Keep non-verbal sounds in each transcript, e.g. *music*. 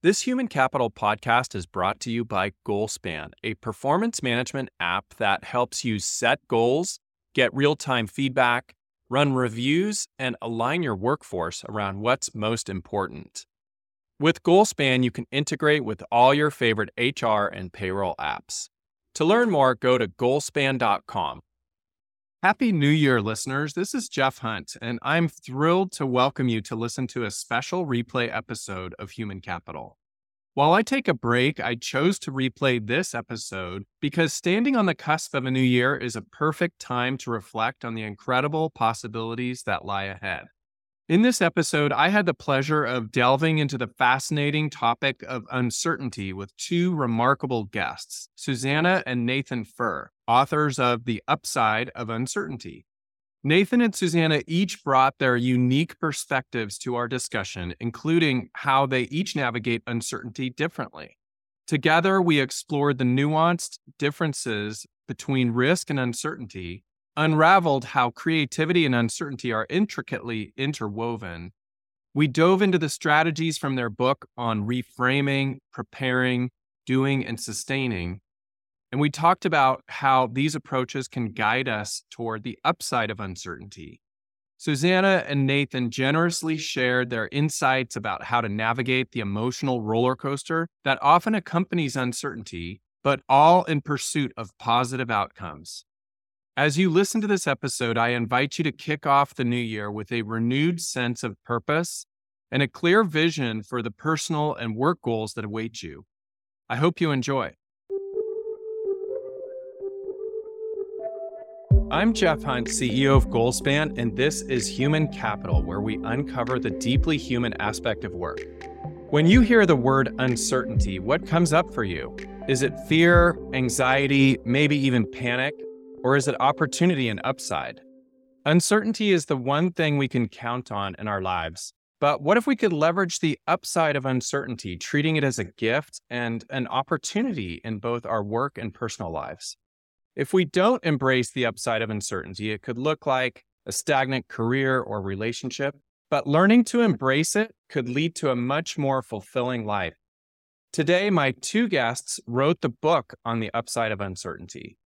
This Human Capital podcast is brought to you by Goalspan, a performance management app that helps you set goals, get real time feedback, run reviews, and align your workforce around what's most important. With Goalspan, you can integrate with all your favorite HR and payroll apps. To learn more, go to goalspan.com. Happy New Year, listeners. This is Jeff Hunt, and I'm thrilled to welcome you to listen to a special replay episode of Human Capital. While I take a break, I chose to replay this episode because standing on the cusp of a new year is a perfect time to reflect on the incredible possibilities that lie ahead. In this episode, I had the pleasure of delving into the fascinating topic of uncertainty with two remarkable guests, Susanna and Nathan Furr, authors of The Upside of Uncertainty. Nathan and Susanna each brought their unique perspectives to our discussion, including how they each navigate uncertainty differently. Together, we explored the nuanced differences between risk and uncertainty unraveled how creativity and uncertainty are intricately interwoven. We dove into the strategies from their book on reframing, preparing, doing, and sustaining. And we talked about how these approaches can guide us toward the upside of uncertainty. Susanna and Nathan generously shared their insights about how to navigate the emotional roller coaster that often accompanies uncertainty, but all in pursuit of positive outcomes. As you listen to this episode, I invite you to kick off the new year with a renewed sense of purpose and a clear vision for the personal and work goals that await you. I hope you enjoy. I'm Jeff Hunt, CEO of Goalspan, and this is Human Capital, where we uncover the deeply human aspect of work. When you hear the word uncertainty, what comes up for you? Is it fear, anxiety, maybe even panic? Or is it opportunity and upside? Uncertainty is the one thing we can count on in our lives. But what if we could leverage the upside of uncertainty, treating it as a gift and an opportunity in both our work and personal lives? If we don't embrace the upside of uncertainty, it could look like a stagnant career or relationship. But learning to embrace it could lead to a much more fulfilling life. Today, my two guests wrote the book on the upside of uncertainty.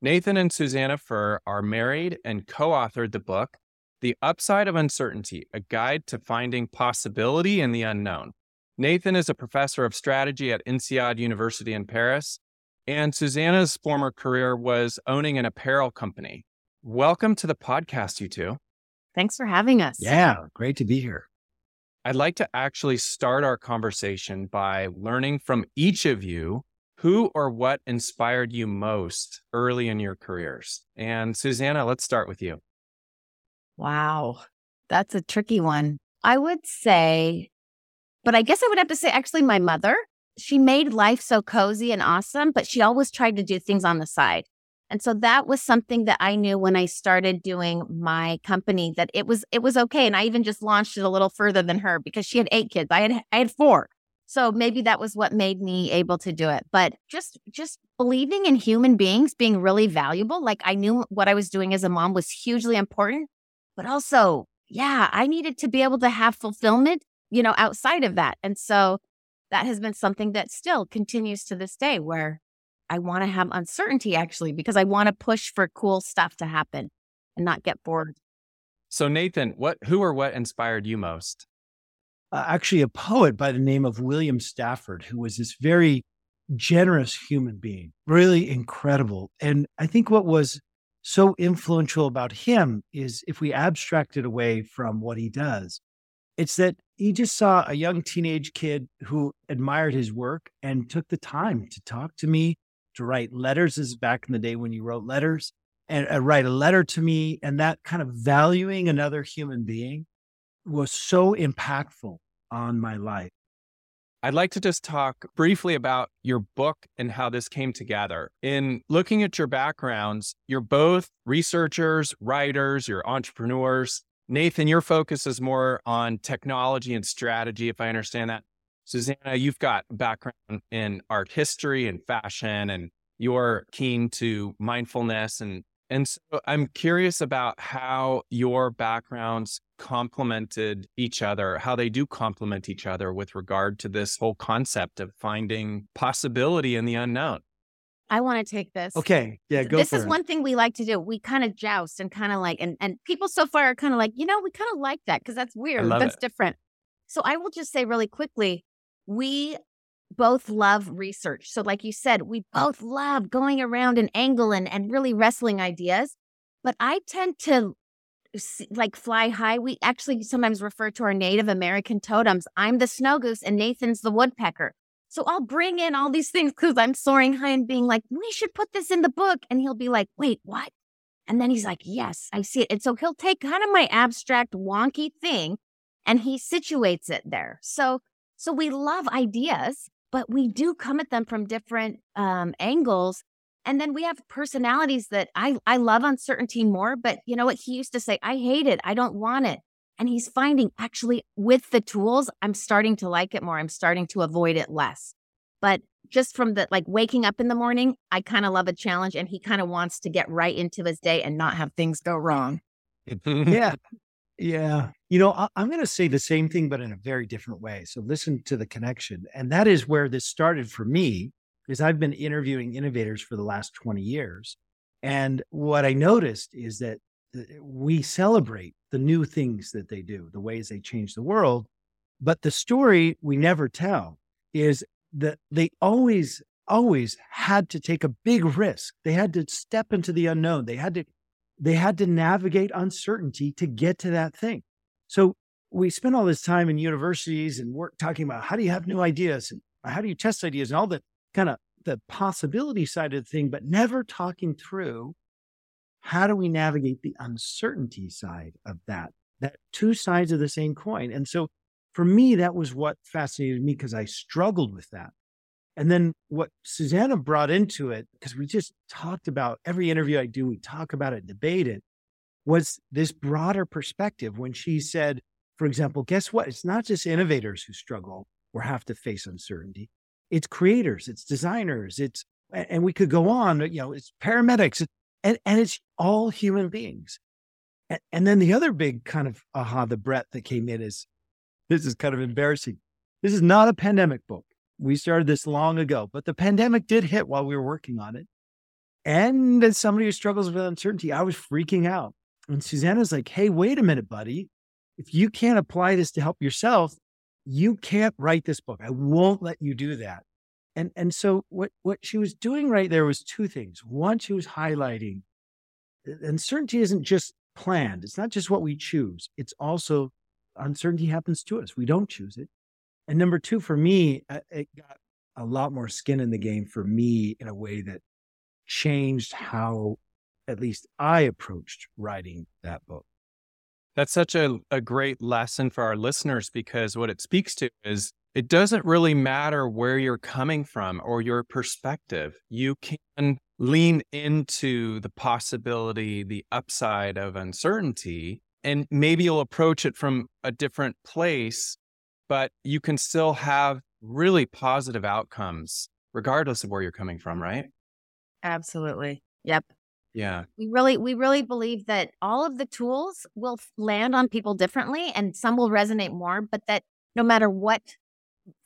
Nathan and Susanna Furr are married and co authored the book, The Upside of Uncertainty A Guide to Finding Possibility in the Unknown. Nathan is a professor of strategy at INSEAD University in Paris, and Susanna's former career was owning an apparel company. Welcome to the podcast, you two. Thanks for having us. Yeah, great to be here. I'd like to actually start our conversation by learning from each of you who or what inspired you most early in your careers? And Susanna, let's start with you. Wow, that's a tricky one. I would say, but I guess I would have to say actually my mother. She made life so cozy and awesome, but she always tried to do things on the side. And so that was something that I knew when I started doing my company that it was it was okay and I even just launched it a little further than her because she had 8 kids. I had I had 4. So maybe that was what made me able to do it. But just just believing in human beings being really valuable. Like I knew what I was doing as a mom was hugely important, but also, yeah, I needed to be able to have fulfillment, you know, outside of that. And so that has been something that still continues to this day where I want to have uncertainty actually because I want to push for cool stuff to happen and not get bored. So Nathan, what who or what inspired you most? Uh, actually a poet by the name of William Stafford, who was this very generous human being, really incredible. And I think what was so influential about him is if we abstract it away from what he does, it's that he just saw a young teenage kid who admired his work and took the time to talk to me, to write letters. This is back in the day when you wrote letters and uh, write a letter to me. And that kind of valuing another human being was so impactful on my life. I'd like to just talk briefly about your book and how this came together. In looking at your backgrounds, you're both researchers, writers, you're entrepreneurs. Nathan, your focus is more on technology and strategy, if I understand that. Susanna, you've got background in art history and fashion, and you're keen to mindfulness and and so I'm curious about how your backgrounds complemented each other, how they do complement each other with regard to this whole concept of finding possibility in the unknown. I want to take this. Okay. Yeah, go This for is it. one thing we like to do. We kind of joust and kind of like, and, and people so far are kind of like, you know, we kind of like that because that's weird. love That's it. different. So I will just say really quickly, we both love research. So like you said, we both love going around and angle and, and really wrestling ideas. But I tend to s- like fly high. We actually sometimes refer to our Native American totems. I'm the snow goose and Nathan's the woodpecker. So I'll bring in all these things because I'm soaring high and being like, we should put this in the book. And he'll be like, wait, what? And then he's like, yes, I see it. And so he'll take kind of my abstract, wonky thing and he situates it there. So, so we love ideas, but we do come at them from different um, angles. And then we have personalities that I, I love uncertainty more, but you know what? He used to say, I hate it. I don't want it. And he's finding actually with the tools, I'm starting to like it more. I'm starting to avoid it less. But just from the like waking up in the morning, I kind of love a challenge and he kind of wants to get right into his day and not have things go wrong. yeah. *laughs* Yeah. You know, I, I'm going to say the same thing, but in a very different way. So listen to the connection. And that is where this started for me, is I've been interviewing innovators for the last 20 years. And what I noticed is that we celebrate the new things that they do, the ways they change the world. But the story we never tell is that they always, always had to take a big risk. They had to step into the unknown. They had to they had to navigate uncertainty to get to that thing. So we spend all this time in universities and work talking about how do you have new ideas and how do you test ideas and all the kind of the possibility side of the thing, but never talking through how do we navigate the uncertainty side of that, that two sides of the same coin. And so for me, that was what fascinated me because I struggled with that. And then what Susanna brought into it, because we just talked about every interview I do, we talk about it, debate it, was this broader perspective when she said, for example, guess what? It's not just innovators who struggle or have to face uncertainty. It's creators, it's designers, it's, and we could go on, you know, it's paramedics, and, and it's all human beings. And, and then the other big kind of aha, the breath that came in is this is kind of embarrassing. This is not a pandemic book. We started this long ago, but the pandemic did hit while we were working on it. And as somebody who struggles with uncertainty, I was freaking out. And Susanna's like, hey, wait a minute, buddy. If you can't apply this to help yourself, you can't write this book. I won't let you do that. And and so what what she was doing right there was two things. One, she was highlighting uncertainty isn't just planned. It's not just what we choose. It's also uncertainty happens to us. We don't choose it. And number two, for me, uh, it got a lot more skin in the game for me in a way that changed how at least I approached writing that book. That's such a, a great lesson for our listeners because what it speaks to is it doesn't really matter where you're coming from or your perspective. You can lean into the possibility, the upside of uncertainty, and maybe you'll approach it from a different place, but you can still have really positive outcomes regardless of where you're coming from, right? Absolutely. Yep. Yeah. We really, we really believe that all of the tools will land on people differently and some will resonate more, but that no matter what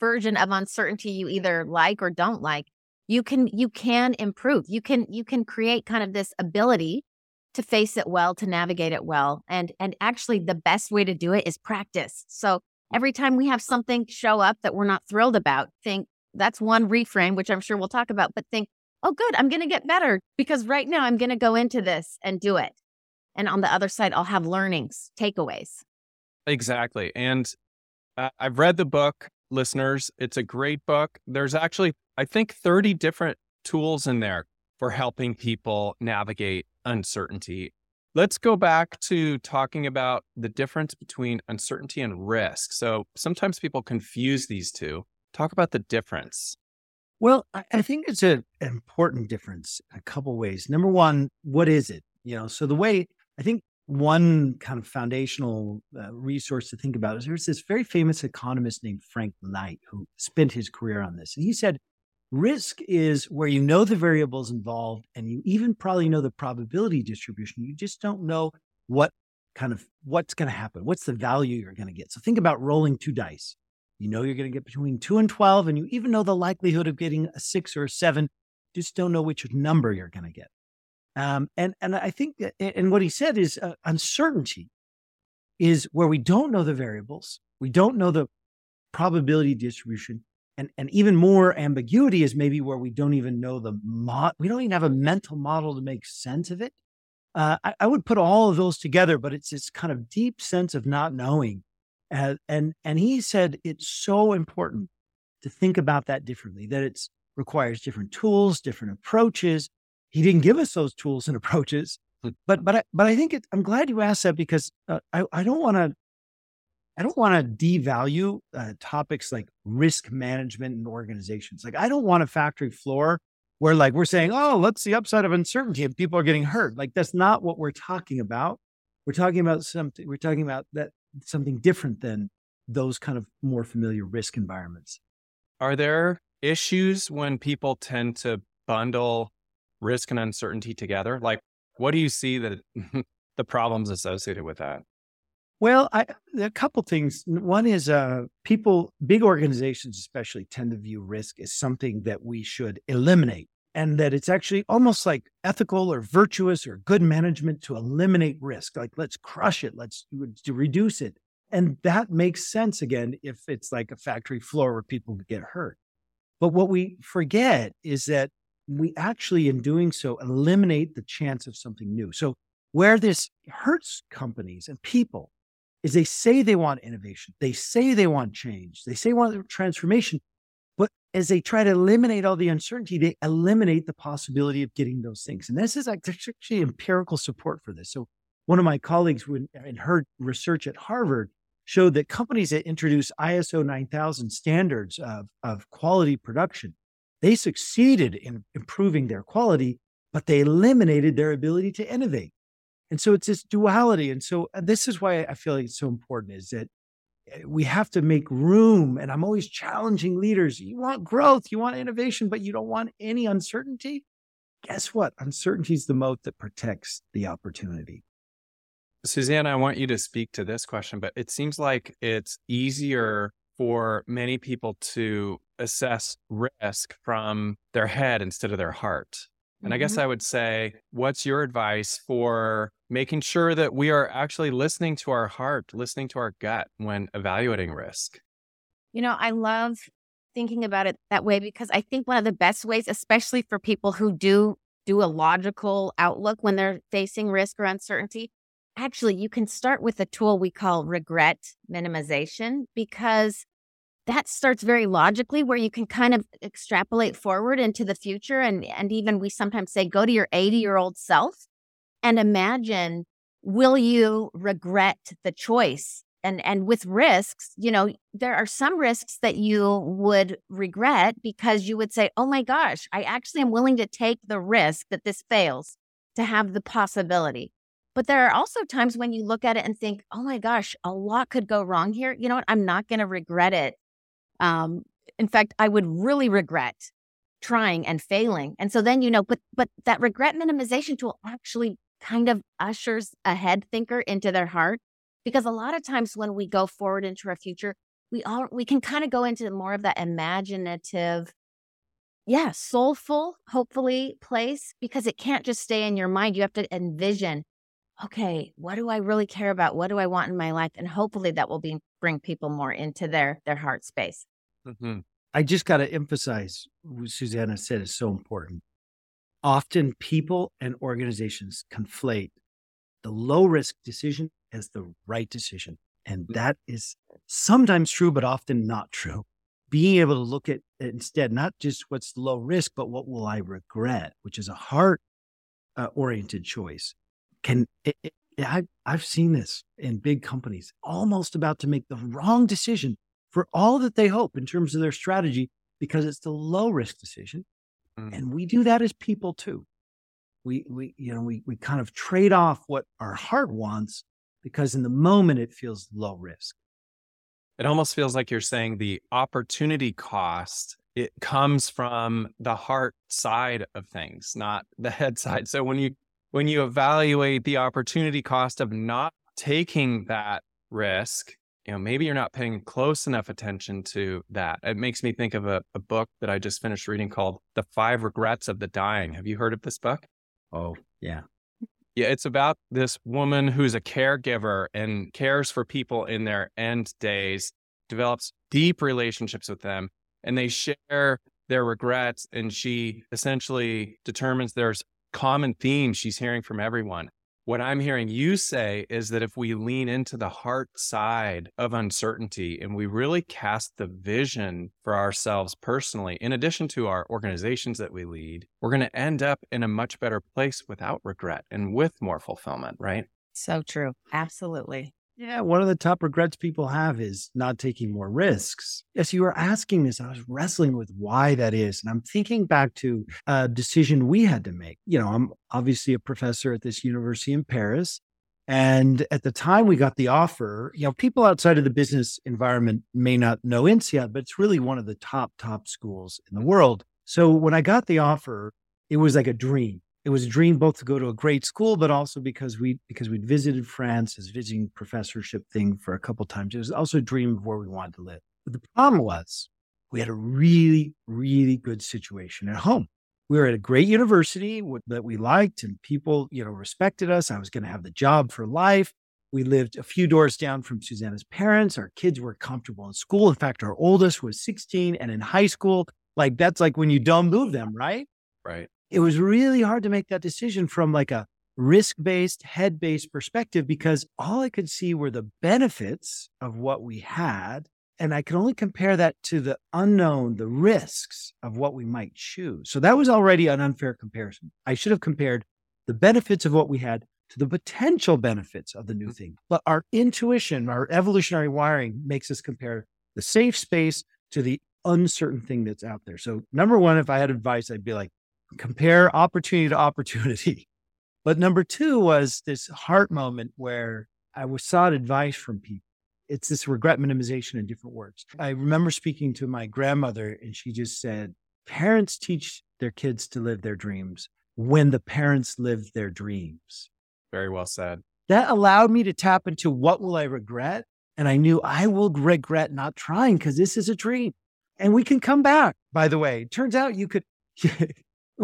version of uncertainty you either like or don't like, you can, you can improve. You can, you can create kind of this ability to face it well, to navigate it well. And, and actually the best way to do it is practice. So every time we have something show up that we're not thrilled about, think that's one reframe, which I'm sure we'll talk about, but think, oh, good, I'm going to get better because right now I'm going to go into this and do it. And on the other side, I'll have learnings, takeaways. Exactly. And uh, I've read the book, listeners. It's a great book. There's actually, I think, 30 different tools in there for helping people navigate uncertainty. Let's go back to talking about the difference between uncertainty and risk. So sometimes people confuse these two. Talk about the difference. Well, I, I think it's a, an important difference in a couple ways. Number one, what is it? You know, so the way I think one kind of foundational uh, resource to think about is there's this very famous economist named Frank Knight who spent his career on this. And he said, risk is where you know the variables involved and you even probably know the probability distribution. You just don't know what kind of what's going to happen. What's the value you're going to get? So think about rolling two dice. You know you're going to get between two and 12, and you even know the likelihood of getting a six or a seven, just don't know which number you're going to get. Um, and, and I think, that, and what he said is uh, uncertainty is where we don't know the variables, we don't know the probability distribution, and, and even more ambiguity is maybe where we don't even know the mod, we don't even have a mental model to make sense of it. Uh, I, I, would put all of those together, but it's this kind of deep sense of not knowing. Uh, and and he said it's so important to think about that differently. That it requires different tools, different approaches. He didn't give us those tools and *laughs* approaches, hmm. but but I, but I think it, I'm glad you asked that because uh, I I don't want to I don't want to devalue uh, topics like risk management and organizations. Like I don't want a factory floor where like we're saying, oh, let's the upside of uncertainty and people are getting hurt. Like that's not what we're talking about. We're talking about something, we're talking about that something different than those kind of more familiar risk environments. Are there issues when people tend to bundle risk and uncertainty together? Like what do you see that *laughs* the problems associated with that? Well, I, a couple things. One is uh, people, big organizations especially, tend to view risk as something that we should eliminate and that it's actually almost like ethical or virtuous or good management to eliminate risk. Like, let's crush it, let's reduce it. And that makes sense again if it's like a factory floor where people get hurt. But what we forget is that we actually, in doing so, eliminate the chance of something new. So, where this hurts companies and people is they say they want innovation, they say they want change, they say they want transformation, as they try to eliminate all the uncertainty, they eliminate the possibility of getting those things. And this is actually empirical support for this. So one of my colleagues in her research at Harvard showed that companies that introduce ISO 9000 standards of, of quality production, they succeeded in improving their quality, but they eliminated their ability to innovate. And so it's this duality. And so uh, this is why I feel like it's so important is that Eh, we have to make room. And I'm always challenging leaders. You want growth, you want innovation, but you don't want any uncertainty. Guess what? Uncertainty is the moat that protects the opportunity. Suzanne, I want you to speak to this question, but it seems like it's easier for many people to assess risk from their head instead of their heart. And mm-hmm. I guess mm-hmm. I would say, what's your advice for making sure that we are actually listening to our heart, listening to our gut when evaluating risk? You know, I love thinking about it that way because I think one of the best ways, especially for people who do do a logical outlook when they're facing risk or uncertainty, actually, you can start with a tool we call regret minimization because that starts very logically where you can kind of extrapolate forward into the future and and even we sometimes say go to your 80 year old self and imagine will you regret the choice? And and with risks you know there are some risks that you would regret because you would say oh my gosh i actually am willing to take the risk that this fails to have the possibility. But there are also times when you look at it and think oh my gosh a lot could go wrong here. You know what? I'm not going to regret it um, in fact, I would really regret trying and failing. And so then, you know, but but that regret minimization tool actually kind of ushers a head thinker into their heart. Because a lot of times when we go forward into our future, we all we can kind of go into more of that imaginative, yeah, soulful, hopefully place because it can't just stay in your mind. You have to envision, okay, what do I really care about? What do I want in my life? And hopefully that will be bring people more into their their heart space. Mm-hmm. I just got to emphasize what Susanna said is so important. Often people and organizations conflate the low risk decision as the right decision. And mm. that is sometimes true, but often not true. Being able to look at instead, not just what's low risk, but what will I regret, which is a heart uh, oriented choice. Can it, it, I, I've seen this in big companies almost about to make the wrong decision for all that they hope in terms of their strategy because it's the low risk decision. Mm. And we do that as people too. We, we, you know, we, we kind of trade off what our heart wants because in the moment it feels low risk. It almost feels like you're saying the opportunity cost it comes from the heart side of things, not the head side. So when you when you evaluate the opportunity cost of not taking that risk, you know, maybe you're not paying close enough attention to that. It makes me think of a, a book that I just finished reading called The Five Regrets of the Dying. Have you heard of this book? Oh, yeah. Yeah, it's about this woman who's a caregiver and cares for people in their end days, develops deep relationships with them, and they share their regrets. And she essentially determines there's common themes she's hearing from everyone. What I'm hearing you say is that if we lean into the heart side of uncertainty and we really cast the vision for ourselves personally, in addition to our organizations that we lead, we're going to end up in a much better place without regret and with more fulfillment, right? So true. Absolutely. Yeah, one of the top regrets people have is not taking more risks. As you were asking this, I was wrestling with why that is. And I'm thinking back to a decision we had to make. You know, I'm obviously a professor at this university in Paris. And at the time we got the offer, you know, people outside of the business environment may not know INSEAD, but it's really one of the top, top schools in the world. So when I got the offer, it was like a dream it was a dream both to go to a great school, but also because we because we'd visited France as visiting professorship thing for a couple times. It was also a dream of where we wanted to live. But the problem was we had a really, really good situation at home. We were at a great university that we liked and people, you know, respected us. I was going to have the job for life. We lived a few doors down from Susanna's parents. Our kids were comfortable in school. In fact, our oldest was 16 and in high school. Like that's like when you don't move them, right? Right it was really hard to make that decision from like a risk based, head based perspective because all I could see were the benefits of what we had. And I could only compare that to the unknown, the risks of what we might choose. So that was already an unfair comparison. I should have compared the benefits of what we had to the potential benefits of the new mm. thing. But our intuition, our evolutionary wiring makes us compare the safe space to the uncertain thing that's out there. So, number one, if I had advice, I'd be like, compare opportunity to opportunity. *laughs* But number two was this heart moment where I was sought advice from people. It's this regret minimization in different words. I remember speaking to my grandmother, and she just said, Parents teach their kids to live their dreams when the parents live their dreams. Very well said. That allowed me to tap into what will I regret? And I knew I will regret not trying because this is a dream. And we can come back, by the way. Turns out you could *laughs*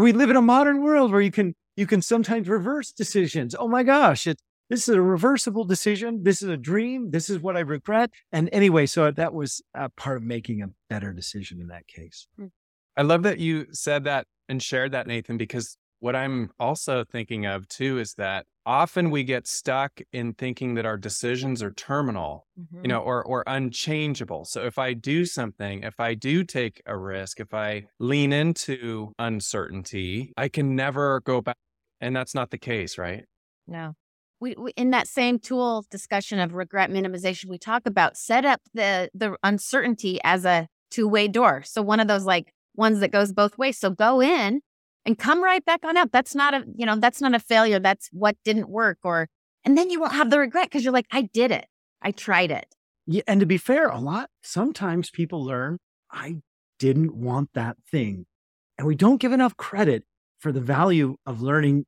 we live in a modern world where you can you can sometimes reverse decisions. Oh my gosh, it, this is a reversible decision. This is a dream. This is what I regret. And anyway, so that was part of making a better decision in that case. Hmm. I love that you said that and shared that, Nathan, because what I'm also thinking of too is that often we get stuck in thinking that our decisions are terminal, mm-hmm. you know, or or unchangeable. So if I do something, if I do take a risk, if I lean into uncertainty, I can never go back. And that's not the case, right? No. We, we, in that same tool discussion of regret minimization, we talk about set up the the uncertainty as a two way door. So one of those like ones that goes both ways. So go in and come right back on out. That's not a, you know, that's not a failure. That's what didn't work. Or, and then you won't have the regret because you're like, I did it. I tried it. Yeah. And to be fair, a lot, sometimes people learn, I didn't want that thing. And we don't give enough credit for the value of learning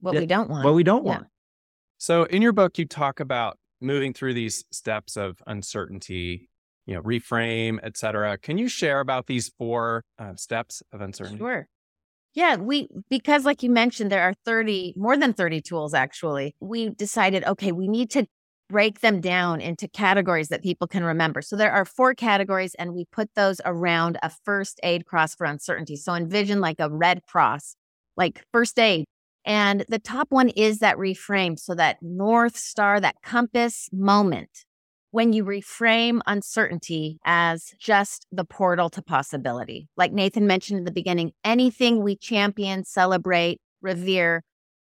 what that, we don't want. What we don't yeah. want. So in your book, you talk about moving through these steps of uncertainty, you know, reframe, et cetera. Can you share about these four uh, steps of uncertainty? Sure. Yeah, we because like you mentioned there are 30 more than 30 tools actually. We decided okay, we need to break them down into categories that people can remember. So there are four categories and we put those around a first aid cross for uncertainty. So envision like a red cross, like first aid. And the top one is that reframe. So that North Star, that compass moment when you reframe uncertainty as just the portal to possibility. Like Nathan mentioned in the beginning, anything we champion, celebrate, revere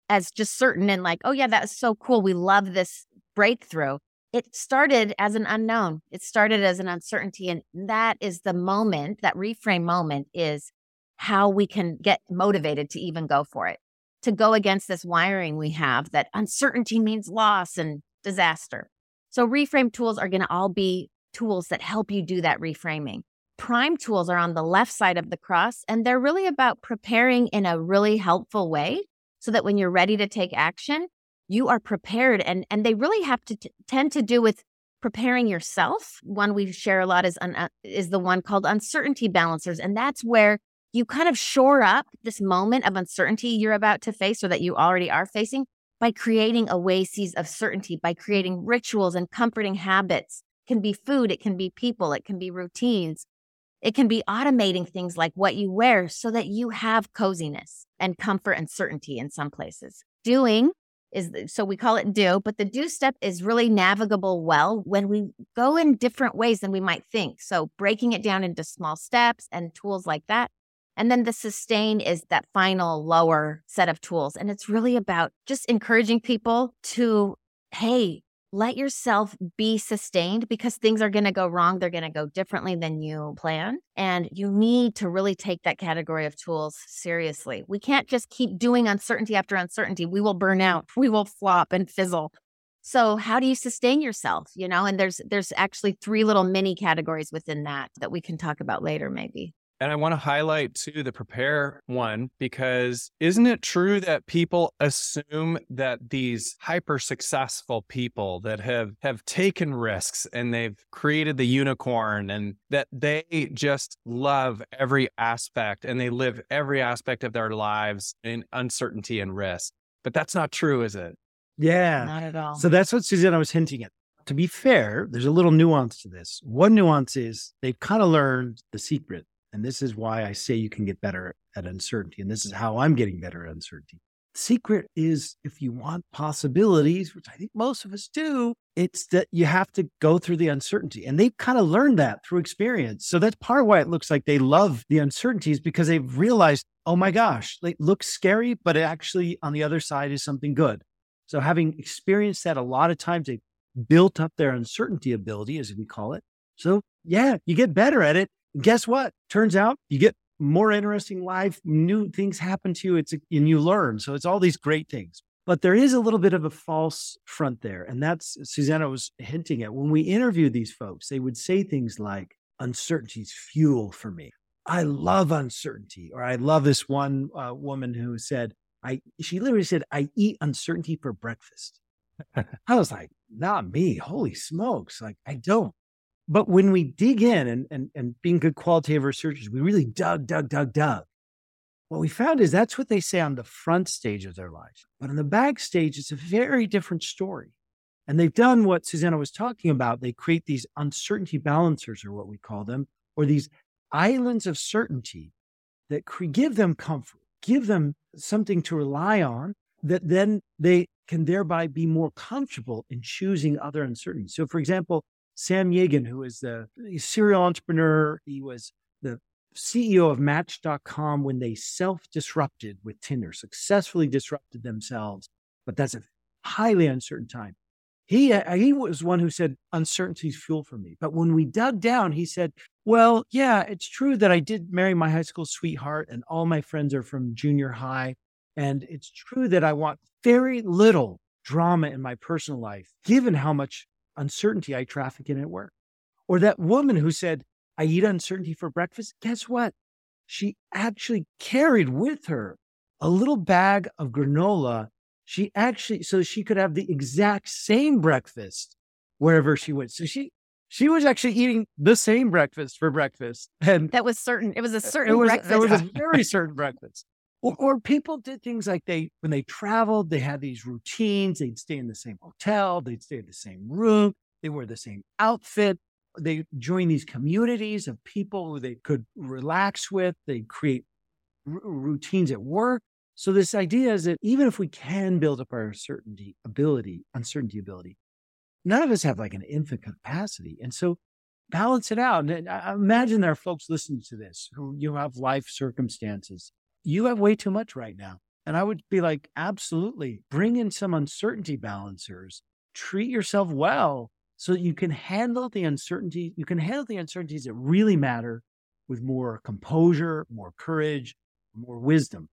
as just certain and like, oh, yeah, that's so cool. We love this breakthrough. It started as an unknown, it started as an uncertainty. And that is the moment, that reframe moment is how we can get motivated to even go for it, to go against this wiring we have that uncertainty means loss and disaster. So reframe tools are going to all be tools that help you do that reframing. Prime tools are on the left side of the cross, and they're really about preparing in a really helpful way so that when you're ready to take action, you are prepared and and they really have to t- tend to do with preparing yourself one we share a lot is un- uh, is the one called uncertainty balancers and that's where you kind of shore up this moment of uncertainty you're about to face or that you already are facing by creating oases of certainty by creating rituals and comforting habits it can be food it can be people it can be routines it can be automating things like what you wear so that you have coziness and comfort and certainty in some places doing is so we call it do, but the do step is really navigable well when we go in different ways than we might think. So breaking it down into small steps and tools like that. And then the sustain is that final lower set of tools. And it's really about just encouraging people to, hey, let yourself be sustained because things are going to go wrong. They're going to go differently than you planned. And you need to really take that category of tools seriously. We can't just keep doing uncertainty after uncertainty. We will burn out, *laughs* we will flop and fizzle. So how do you sustain yourself, you know? And there's there's actually three little mini categories within that that we can talk about later maybe. And I want to highlight too the prepare one because isn't it true that people assume that these hyper successful people that have have taken risks and they've created the unicorn and that they just love every aspect and they live every aspect of their lives in uncertainty and risk. But that's not true, is it? Yeah. Not at all. So that's what Susanna was hinting at. To be fair, there's a little nuance to this. One nuance is they've kind of learned the secret and this is why I say you can get better at uncertainty. And this is how I'm getting better at uncertainty. The secret is if you want possibilities, which I think most of us do, it's that you have to go through the uncertainty. And they've kind of learned that through experience. So that's part of why it looks like they love the uncertainties because they've realized, oh my gosh, it looks scary, but it actually on the other side is something good. So having experienced that a lot of times, they've built up their uncertainty ability, as we call it. So yeah, you get better at it guess what? Turns out you get more interesting life, new things happen to you. It's and you learn. So it's all these great things. But there is a little bit of a false front there. And that's Susanna was hinting at. When we interview these folks, they would say things like, uncertainty's fuel for me. I love uncertainty. Or I love this one uh, woman who said, I, she literally said, I eat uncertainty for breakfast. *laughs* I was like, not me. Holy smokes. Like, I don't. But when we dig in and, and, and being good qualitative researchers, we really dug, dug, dug, dug. What we found is that's what they say on the front stage of their life. But on the back stage, it's a very different story. And they've done what Susanna was talking about. They create these uncertainty balancers, or what we call them, or these islands of certainty that give them comfort, give them something to rely on, that then they can thereby be more comfortable in choosing other uncertainties. So, for example, Sam Yagan, who is the serial entrepreneur, he was the CEO of Match.com when they self disrupted with Tinder, successfully disrupted themselves. But that's a highly uncertain time. He, uh, he was one who said, uncertainty is fuel for me. But when we dug down, he said, well, yeah, it's true that I did marry my high school sweetheart and all my friends are from junior high. And it's true that I want very little drama in my personal life, given how much uncertainty I traffic in at work. Or that woman who said, I eat uncertainty for breakfast. Guess what? She actually carried with her a little bag of granola. She actually, so she could have the exact same breakfast wherever she went. So she, she was actually eating the same breakfast for breakfast. And that was certain. It was a certain it was, breakfast. It was a *laughs* very certain breakfast. Or, or people did things like they, when they traveled, they had these routines. They'd stay in the same hotel, they'd stay in the same room, they wear the same outfit. They join these communities of people who they could relax with. They create r- routines at work. So this idea is that even if we can build up our certainty ability, uncertainty ability, none of us have like an infinite capacity. And so balance it out. And imagine there are folks listening to this who you have life circumstances you have way too much right now. And I would be like, absolutely bring in some uncertainty balancers, treat yourself well so that you can handle the uncertainty. You can handle the uncertainties that really matter with more composure, more courage, more wisdom.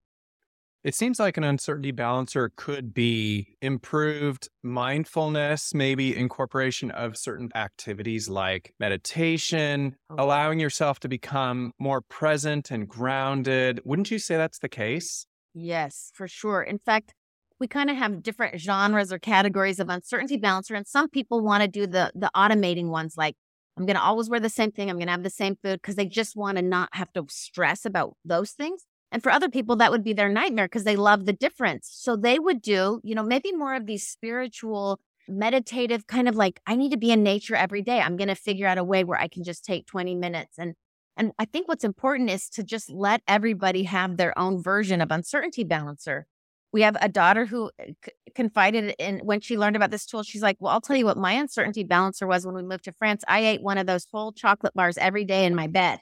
It seems like an uncertainty balancer could be improved mindfulness, maybe incorporation of certain activities like meditation, oh, allowing yourself to become more present and grounded. Wouldn't you say that's the case? Yes, for sure. In fact, we kind of have different genres or categories of uncertainty balancer. And some people want to do the the automating ones like I'm going to always wear the same thing. I'm going to have the same food because they just want to not have to stress about those things. And for other people, that would be their nightmare because they love the difference. So they would do, you know, maybe more of these spiritual, meditative kind of like, I need to be in nature every day. I'm going to figure out a way where I can just take 20 minutes. And and I think what's important is to just let everybody have their own version of uncertainty balancer. We have a daughter who uh, c- confided in when she learned about this tool. She's like, Well, I'll tell you what my uncertainty balancer was when we moved to France. I ate one of those whole chocolate bars every day in my bed.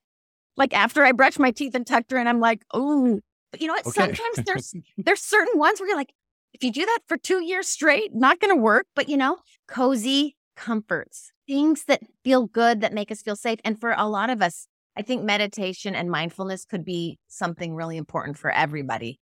Like after I brush my teeth and tucked her in, I'm like, Oh, but you know what? Okay. Sometimes *laughs* there's there's certain ones where you're like, if you do that for two years straight, not going to work. But you know, cozy comforts, things that feel good, that make us feel safe. And for a lot of us, I think meditation and mindfulness could be something really important for everybody.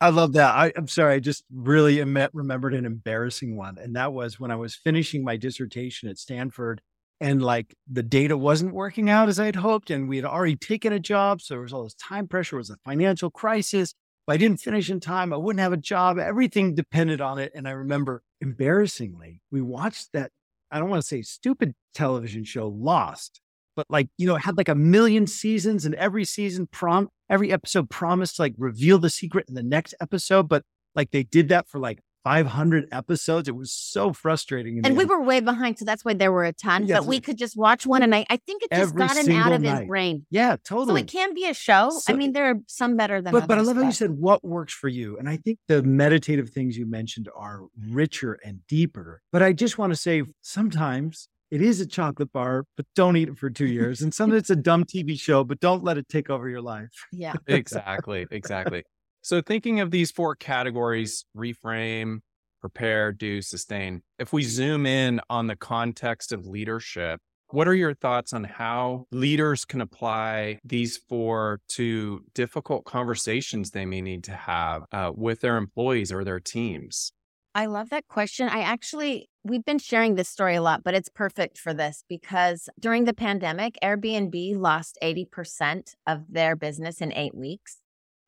I love that. I, I'm sorry. I just really em- remembered an embarrassing one. And that was when I was finishing my dissertation at Stanford and like the data wasn't working out as I'd hoped. And we had already taken a job. So there was all this time pressure, it was a financial crisis. If I didn't finish in time, I wouldn't have a job. Everything depended on it. And I remember embarrassingly, we watched that, I don't want to say stupid television show, Lost but like you know it had like a million seasons and every season prom every episode promised to like reveal the secret in the next episode but like they did that for like 500 episodes it was so frustrating And we were way behind, so that's why there were a ton. Yes. But we could just watch one, and I, I think it just Every got him out single of his brain. yeah totally. So it can be a show. I mean, there are some better than but but I others, love how you said what works for you, and I think the meditative things you mentioned are richer and deeper. But I just want to say sometimes it is a chocolate bar, but don't eat it for two years, and sometimes *laughs* it's a dumb TV show, but don't let it take over your life. Yeah. *laughs* exactly exactly so thinking of these four categories reframe prepare do sustain if we zoom in on the context of leadership what are your thoughts on how leaders can apply these four to difficult conversations they may need to have uh, with their employees or their teams I love that question. I actually, we've been sharing this story a lot, but it's perfect for this because during the pandemic, Airbnb lost 80% of their business in eight weeks.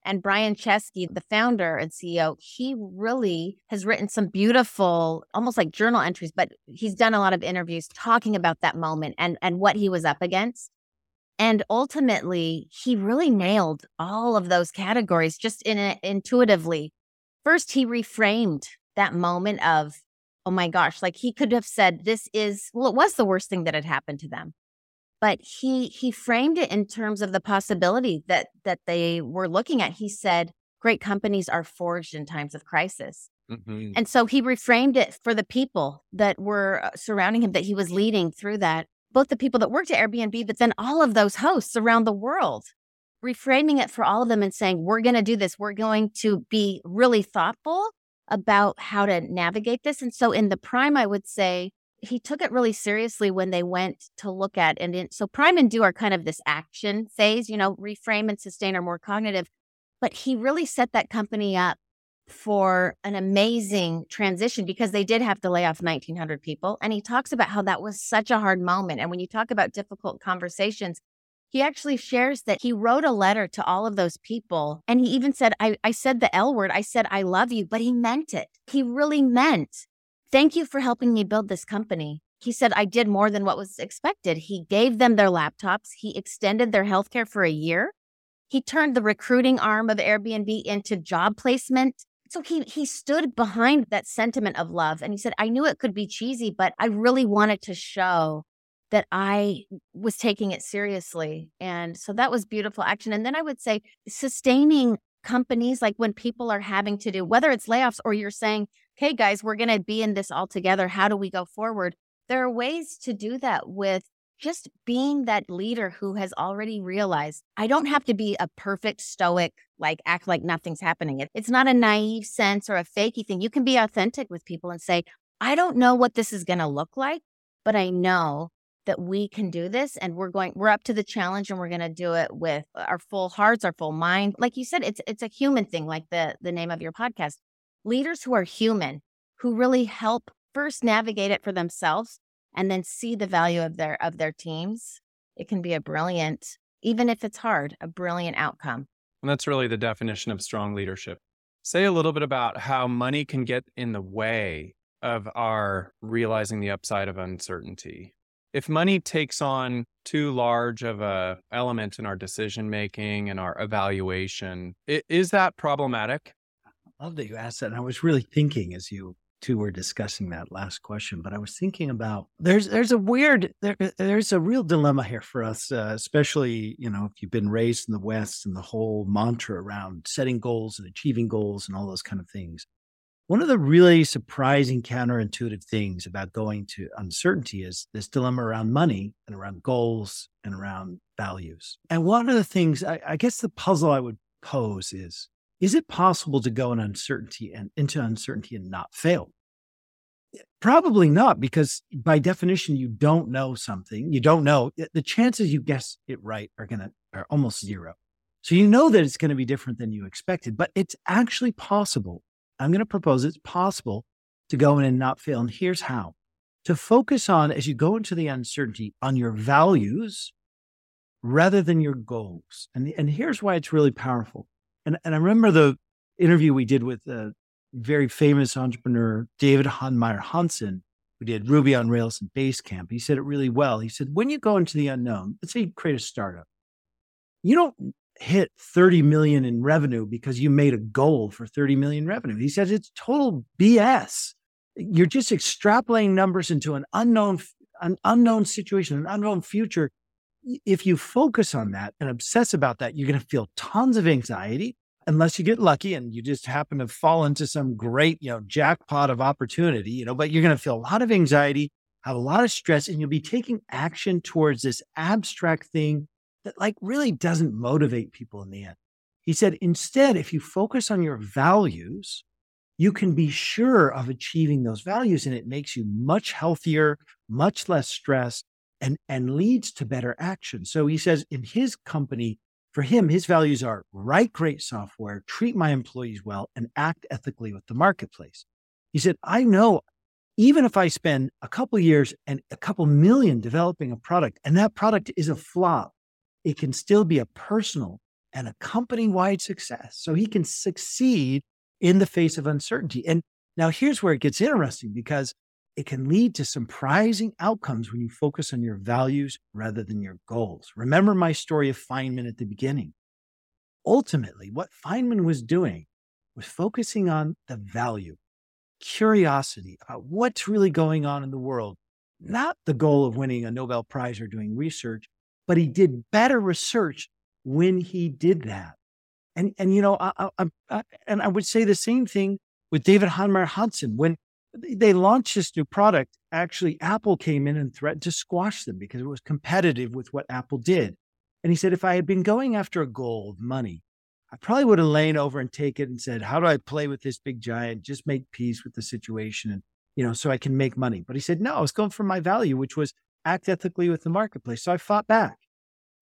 And Brian Chesky, the founder and CEO, he really has written some beautiful, almost like journal entries, but he's done a lot of interviews talking about that moment and, and what he was up against. And ultimately, he really nailed all of those categories just in a, intuitively. First, he reframed that moment of, oh my gosh, like he could have said, this is, well, it was the worst thing that had happened to them. But he he framed it in terms of the possibility that that they were looking at. He said, great companies are forged in times of crisis. Mhm. And so he reframed it for the people that were uh, surrounding him, that he was leading through that, both the people that worked at Airbnb, but then all of those hosts around the world, reframing it for all of them and saying, we're going to do this. We're going to be really thoughtful about how to navigate this. And so in the prime, I would say he took it really seriously when they went to look at and in, so prime and do are kind of this action phase, you know, reframe and sustain are more cognitive. But he really set that company up for an amazing transition because they did have to lay off 1900 people and he talks about how that was such a hard moment and when you talk about difficult conversations he actually shares that he wrote a letter to all of those people and he even said I, I said the l word i said i love you but he meant it he really meant thank you for helping me build this company. He said i did more than what was expected. He gave them their laptops. He extended their healthcare for a year. He turned the recruiting arm of airbnb into job placement. So he he stood behind that sentiment of love and he said i knew it could be cheesy but i really wanted to show that i was taking it seriously. And so that was beautiful action. And then i would say sustaining companies like when people are having to do whether it's layoffs or you're saying okay guys we're going to be in this all together how do we go forward there are ways to do that with just being that leader who has already realized I don't have to be a perfect stoic, like act like nothing's happening. It's not a naive sense or a fakey thing. You can be authentic with people and say, I don't know what this is going to look like, but I know that we can do this and we're going we're up to the challenge and we're going to do it with our full hearts our full mind like you said it's it's a human thing like the the name of your podcast leaders who are human who really help first navigate it for themselves and then see the value of their of their teams it can be a brilliant even if it's hard a brilliant outcome and that's really the definition of strong leadership say a little bit about how money can get in the way of our realizing the upside of uncertainty. If money takes on too large of a element in our decision making and our evaluation, is that problematic? Love that you asked that. And I was really thinking as you two were discussing that last question, but I was thinking about there's there's a weird there, there's a real dilemma here for us, uh, especially you know if you've been raised in the West and the whole mantra around setting goals and achieving goals and all those kind of things. One of the really surprising counterintuitive things about going to uncertainty is this dilemma around money and around goals and around values. And one of the things I, I guess the puzzle I would pose is is it possible to go in uncertainty and into uncertainty and not fail? Eh, probably not, because by definition, you don't know something. You don't know eh, the chances you guess it right are gonna are almost zero. So you know that it's going to be different than you expected, but it's actually possible. I'm going to propose it's possible to go in and not fail. And here's how to focus on as you go into the uncertainty on your values rather than your goals. And, and here's why it's really powerful. And, and I remember the interview we did with a very famous entrepreneur, David Heinemeier Hansson, who did Ruby on Rails and Basecamp. He said it really well. He said, when you go into the unknown, let's say you create a startup, you don't hit 30 million in revenue because you made a goal for 30 million revenue. He says it's total BS. You're just extrapolating numbers into an unknown, an unknown situation, an unknown future if you focus on that and obsess about that, you're going to feel tons of anxiety unless you get lucky and you just happen to fall into some great, you know, jackpot of opportunity, you know, but you're going to feel a lot of anxiety, have a lot of stress, and you'll be taking action towards this abstract thing that like really doesn't motivate people in the end. He said, instead, if you focus on your values, you can be sure of achieving those values and it makes you much healthier, much less stressed, and, and leads to better action. So he says in his company, for him, his values are write great software, treat my employees well, and act ethically with the marketplace. He said, I know even if I spend a couple years and a couple million developing a product and that product is a flop, it can still be a personal and a company wide success. So he can succeed in the face of uncertainty. And now here's where it gets interesting because it can lead to surprising outcomes when you focus on your values rather than your goals. Remember my story of Feynman at the beginning. Ultimately, what Feynman was doing was focusing on the value, curiosity about what's really going on in the world, not the goal of winning a Nobel Prize or doing research, but he did better research when he did that. And, and you know, I, I, I, and I would say the same thing with David Heinemeier Hansson. When they launched this new product. Actually, Apple came in and threatened to squash them because it was competitive with what Apple did. And he said, if I had been going after a goal of money, I probably would have lain over and take it and said, how do I play with this big giant? Just make peace with the situation and, you know, so I can make money. But he said, no, I was going for my value, which was act ethically with the marketplace. So I fought back.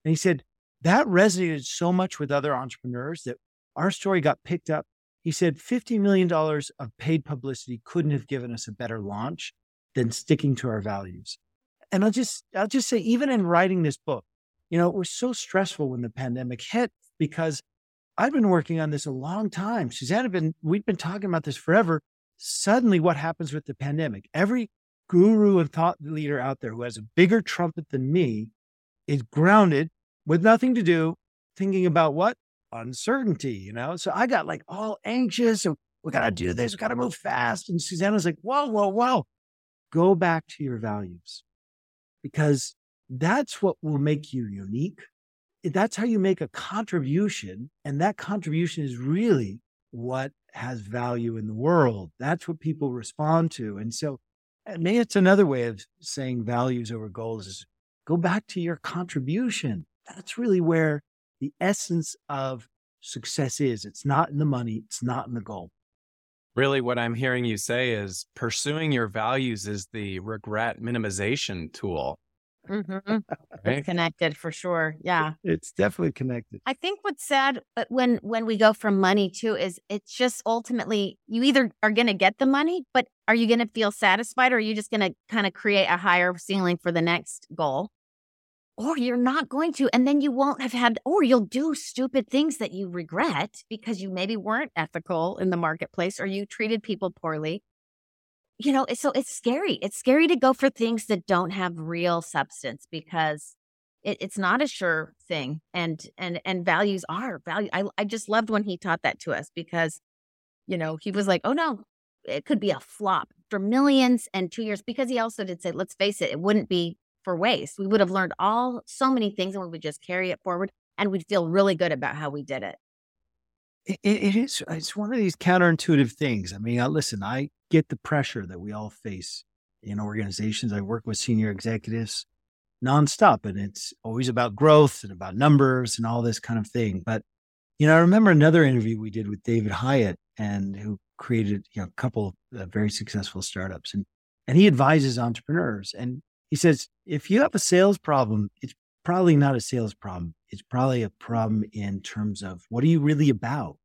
And he said, that resonated so much with other entrepreneurs that our story got picked up he said $50 million of paid publicity couldn't have given us a better launch than sticking to our values. And I'll just, I'll just say, even in writing this book, you know, it was so stressful when the pandemic hit because I've been working on this a long time. Susanna been, we've been talking about this forever. Suddenly, what happens with the pandemic? Every guru and thought leader out there who has a bigger trumpet than me is grounded with nothing to do, thinking about what? Uncertainty, you know? So I got like all anxious and we got to do this, we got to move fast. And Susanna's like, whoa, whoa, whoa, go back to your values because that's what will make you unique. That's how you make a contribution. And that contribution is really what has value in the world. That's what people respond to. And so, and maybe it's another way of saying values over goals is go back to your contribution. That's really where the essence of success is. It's not in the money, it's not in the goal. Really, what I'm hearing you say is pursuing your values is the regret minimization tool. Mm-hmm. Right? It's connected for sure. Yeah, it's definitely connected. I think what's sad uh, when when we go from money too is it's just ultimately you either are going to get the money, but are you going to feel satisfied, or are you just going to kind of create a higher ceiling for the next goal? Or you're not going to. And then you won't have had, or you'll do stupid things that you regret because you maybe weren't ethical in the marketplace or you treated people poorly. You know, so it's scary. It's scary to go for things that don't have real substance because it, it's not a sure thing. And and and values are value. I I just loved when he taught that to us because, you know, he was like, oh no, it could be a flop for millions and two years because he also did say, let's face it, it wouldn't be for waste. We would have learned all so many things and we would just carry it forward and we'd feel really good about how we did it. It, it is. It's one of these counterintuitive things. I mean, listen, I get the pressure that we all face in organizations. I work with senior executives nonstop, and it's always about growth and about numbers and all this kind of thing. But you know, I remember another interview we did with David Hyatt, and who created you know a couple of uh, very successful startups, and and he advises entrepreneurs, and he says, if you have a sales problem, it's probably not a sales problem. It's probably a problem in terms of what are you really about?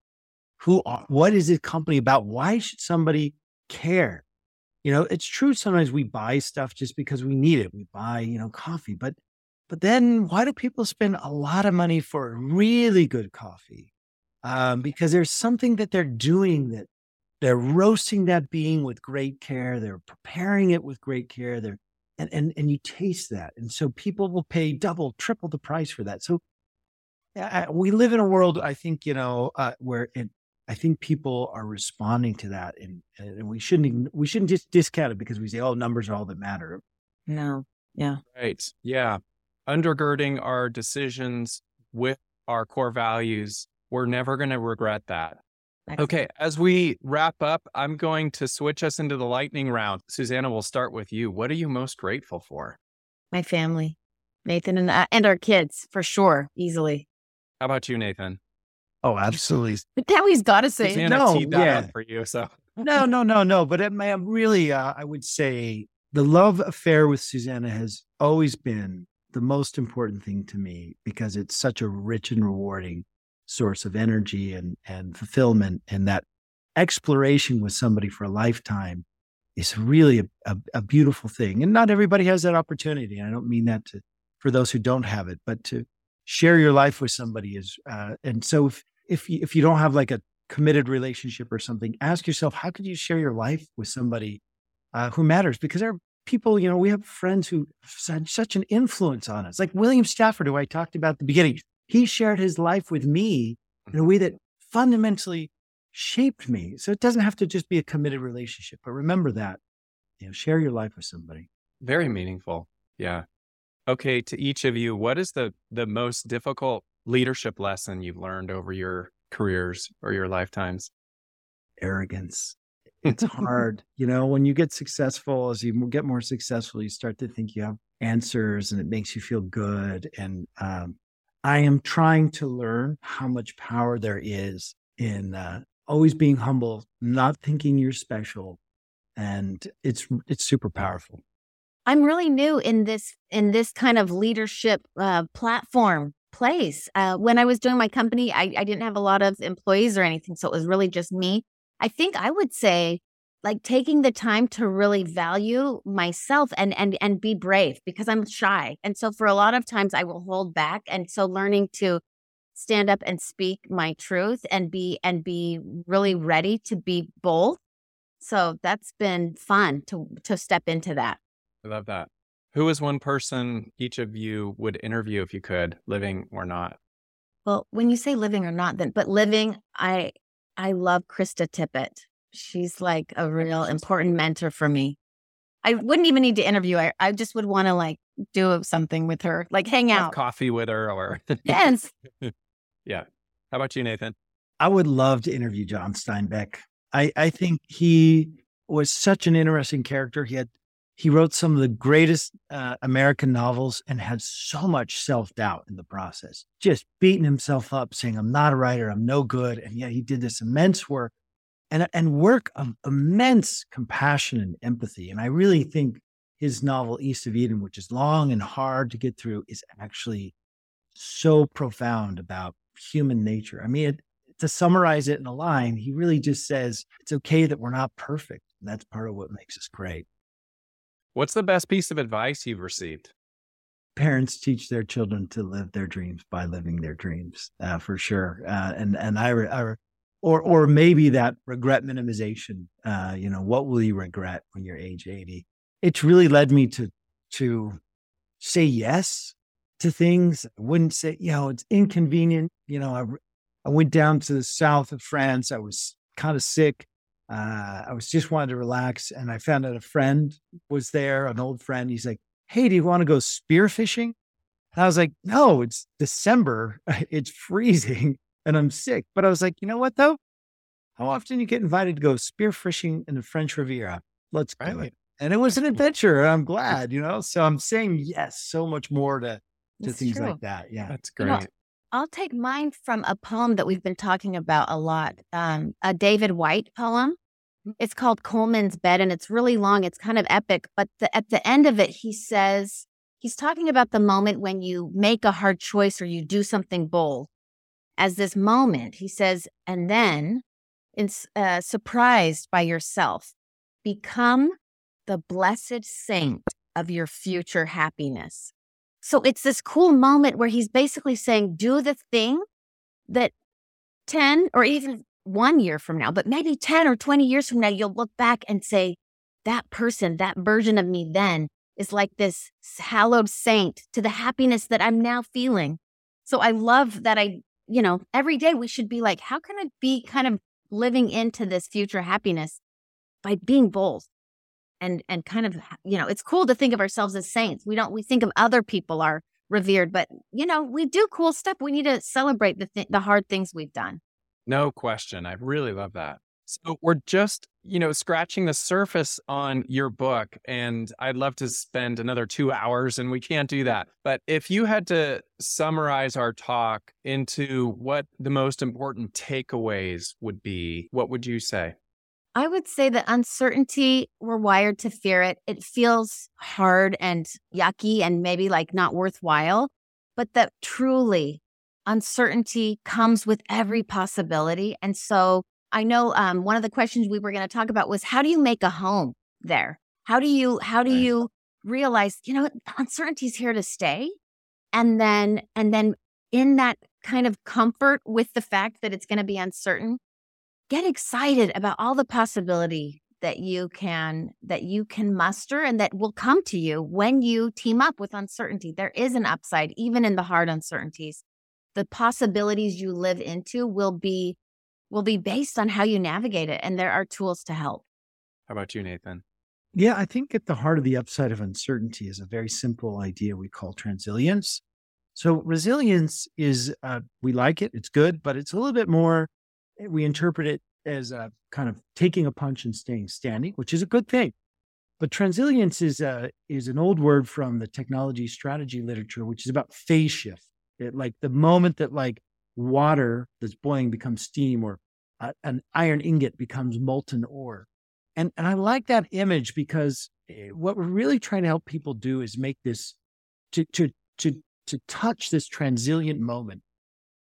Who are, what is this company about? Why should somebody care? You know, it's true. Sometimes we buy stuff just because we need it. We buy, you know, coffee, but, but then why do people spend a lot of money for really good coffee? Um, because there's something that they're doing that they're roasting that bean with great care. They're preparing it with great care. They're and and and you taste that and so people will pay double triple the price for that. So uh, we live in a world i think you know uh, where it, i think people are responding to that and, and we shouldn't we shouldn't just discount it because we say oh numbers are all that matter. No. Yeah. Right. Yeah. Undergirding our decisions with our core values we're never going to regret that Excellent. Okay, as we wrap up, I'm going to switch us into the lightning round. Susanna, we'll start with you. What are you most grateful for? My family, Nathan, and uh, and our kids for sure, easily. How about you, Nathan? Oh, absolutely. *laughs* But now he's got to say Susanna no. yeah, for you. So no, no, no, no. But it, I'm really, uh, I would say, the love affair with Susanna has always been the most important thing to me because it's such a rich and rewarding source of energy and, and fulfillment. And that exploration with somebody for a lifetime is really a, a, a, beautiful thing. And not everybody has that opportunity. And I don't mean that to, for those who don't have it, but to share your life with somebody is, uh, and so if, if you, if you don't have like a committed relationship or something, ask yourself, how could you share your life with somebody uh, who matters? Because there are people, you know, we have friends who had such an influence on us, like William Stafford, who I talked about at the beginning he shared his life with me in a mm-hmm. way that fundamentally shaped me. So it doesn't have to just be a committed relationship, but remember that, you know, share your life with somebody. Very meaningful. Yeah. Okay. To each of you, what is the, the most difficult leadership lesson you've learned over your careers or your lifetimes? Arrogance. It's *laughs* hard. you know, when you get successful, as you get more successful, you start to think you have answers and it makes you feel good. And um, I am trying to learn how much power there is in uh, always being humble, not thinking you're special, and it's it's super powerful. I'm really new in this in this kind of leadership uh, platform place. Uh, when I was doing my company, I, I didn't have a lot of employees or anything, so it was really just me. I think I would say like taking the time to really value myself and and and be brave because I'm shy. And so for a lot of times I will hold back and so learning to stand up and speak my truth and be and be really ready to be bold. So that's been fun to to step into that. I love that. Who is one person each of you would interview if you could, living or not? Well, when you say living or not, then but living, I I love Krista Tippett. She's like a real important mentor for me. I wouldn't even need to interview her. I just would want to like do something with her, like hang out, Have coffee with her, or *laughs* yes, yeah. How about you, Nathan? I would love to interview John Steinbeck. I I think he was such an interesting character. He had he wrote some of the greatest uh, American novels and had so much self doubt in the process, just beating himself up, saying, I'm not a writer, I'm no good. And yet he did this immense work and, and work of immense compassion and empathy. And I really think his novel, East of Eden, which is long and hard to get through, is actually so profound about human nature. I mean, it, to summarize it in a line, he really just says it's okay that we're not perfect. And that's part of what makes us great. What's the best piece of advice you've received? parents teach their children to live their dreams by living their dreams, uh, for sure. Uh, and and I, I, or or maybe that regret minimization. Uh, you know, what will you regret when you're age eighty? It's really led me to to say yes to things. I wouldn't say, you know, it's inconvenient. You know, I I went down to the south of France. I was kind of sick. Uh, I was just wanted to relax, and I found out a friend was there, an old friend. He's like, "Hey, do you want to go spearfishing?" And I was like, "No, it's December. *laughs* It's freezing, and I'm sick." But I was like, "You know what, though? How often you get invited to go spearfishing in the French Riviera? Let's right. it." And it was an adventure. I'm glad, you know. So I'm saying yes so much more to to things true. like that. Yeah, that's great. You know, I'll take mine from a poem that we've been talking about a lot. Um, a David Whyte poem. Mm. It's called Coleman's Bed, and it's really long. It's kind of epic, but the, at the end of it, he says he's talking about the moment when you make a hard choice or you do something bold. As this moment, he says, and then, in, uh, surprised by yourself, become the blessed saint of your future happiness. So it's this cool moment where he's basically saying, do the thing that 10 or even one year from now, but maybe 10 or 20 years from now, you'll look back and say, that person, that version of me then is like this hallowed saint to the happiness that I'm now feeling. So I love that I, you know, every day we should be like, how can I be kind of living into this future happiness by being bold? and and kind of you know it's cool to think of ourselves as saints. We don't we think of other people are revered but you know we do cool stuff. We need to celebrate the th- the hard things we've done. No question. I really love that so we're just you know scratching the surface on your book and i'd love to spend another 2 hours and we can't do that but if you had to summarize our talk into what the most important takeaways would be what would you say I would say that uncertainty, we're wired to fear it. It feels hard and yucky and maybe like not worthwhile, but that truly uncertainty comes with every possibility. And so I know um, one of the questions we were going to talk about was how do you make a home there? How do you, how do you realize, you know, *laughs* uncertainty is here to stay? And then, and then in that kind of comfort with the fact that it's going to be uncertain, get excited about all the possibility that you can that you can muster and that will come to you when you team up with uncertainty there is an upside even in the hard uncertainties the possibilities you live into will be will be based on how you navigate it and there are tools to help how about you nathan yeah i think at the heart of the upside of uncertainty is a very simple idea we call transilience so resilience is uh, we like it it's good but it's a little bit more we interpret it as a kind of taking a punch and staying standing, which is a good thing. But transilience is a, is an old word from the technology strategy literature, which is about phase shift. It, like the moment that like water that's boiling becomes steam, or a, an iron ingot becomes molten ore. And and I like that image because eh, what we're really trying to help people do is make this to to to to touch this transient moment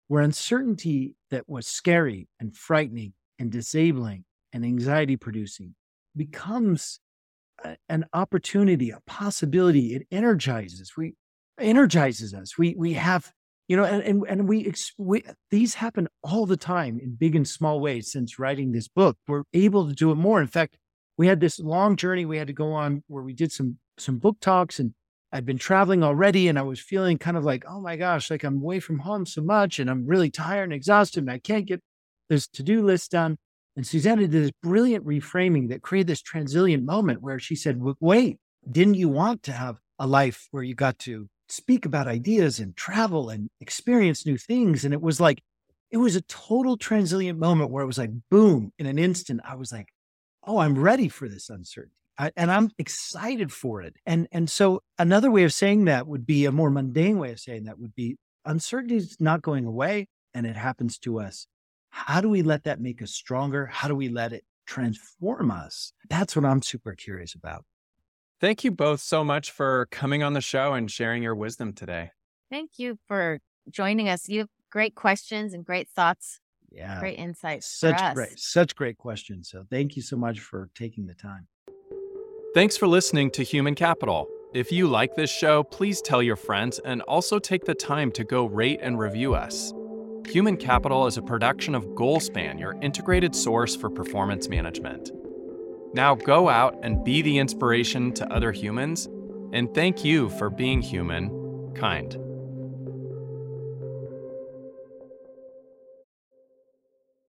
where uncertainty that was scary and frightening and disabling and anxiety producing becomes a, an opportunity, a possibility. It energizes. We energizes us. We we have you know, and and, and we, we these happen all the time in big and small ways. Since writing this book, we're able to do it more. In fact, we had this long journey we had to go on where we did some some book talks and I'd been traveling already and I was feeling kind of like, oh my gosh, like I'm away from home so much and I'm really tired and exhausted and I can't get this to do list done. And Susanna did this brilliant reframing that created this transilient moment where she said, wait, didn't you want to have a life where you got to speak about ideas and travel and experience new things? And it was like, it was a total transilient moment where it was like, boom, in an instant, I was like, oh, I'm ready for this uncertainty. I, and I'm excited for it. And and so another way of saying that would be a more mundane way of saying that would be uncertainty is not going away and it happens to us. How do we let that make us stronger? How do we let it transform us? That's what I'm super curious about. Thank you both so much for coming on the show and sharing your wisdom today. Thank you for joining us. You have great questions and great thoughts. Yeah. Great insights. Such great, such great questions. So thank you so much for taking the time. Thanks for listening to Human Capital. If you like this show, please tell your friends and also take the time to go rate and review us. Human Capital is a production of Goalspan, your integrated source for performance management. Now go out and be the inspiration to other humans, and thank you for being human, kind.